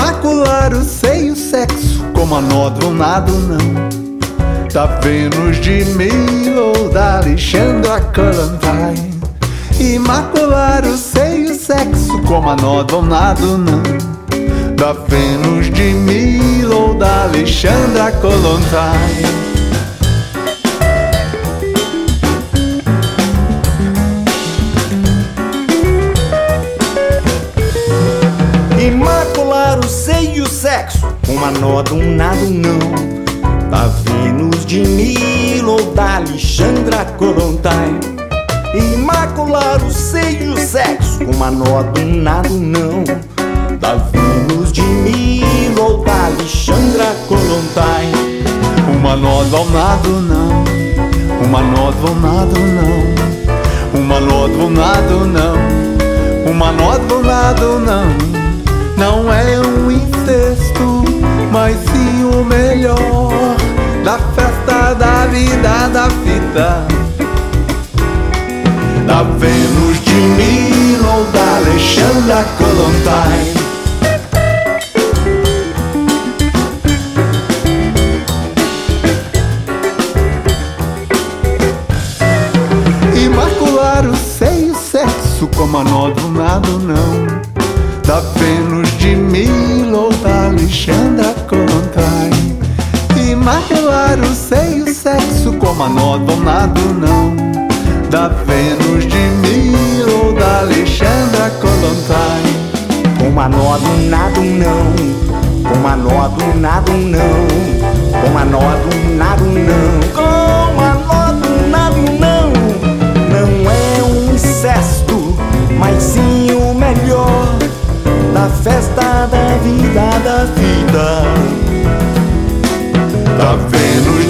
macular o seio, sexo como anodronado não. Tá da Vênus de Milo, da Alexandra Columbine. Imacular o seio, sexo como anodronado não. Tá da Vênus de Milo, da Alexandra Columbine. Kollontai uma nó do nado não. Da Vênus de Milo ou da Alexandra Kollontai Imacular o seio sexo. Uma nó do nado não. Da Vênus de Milo ou da Alexandra Kollontai Uma nó do nado não. Uma nó do nado não. Uma nó do nado não. Uma nó do nado da festa da vida da fita. Da Vênus de Milo da Alexandra Kollontai. Imacular o seio, sexo como a nó do nado não da Vênus de Milo sexo como a nó donado não. Da Vênus de Milo ou da Alexandra Kollontai Com a nó do nado não. Com a nó do nado não. Com a nó do nado não. Com a nó do nado não. Não é um incesto, mas sim o melhor da festa da vida da vida. Tá vendo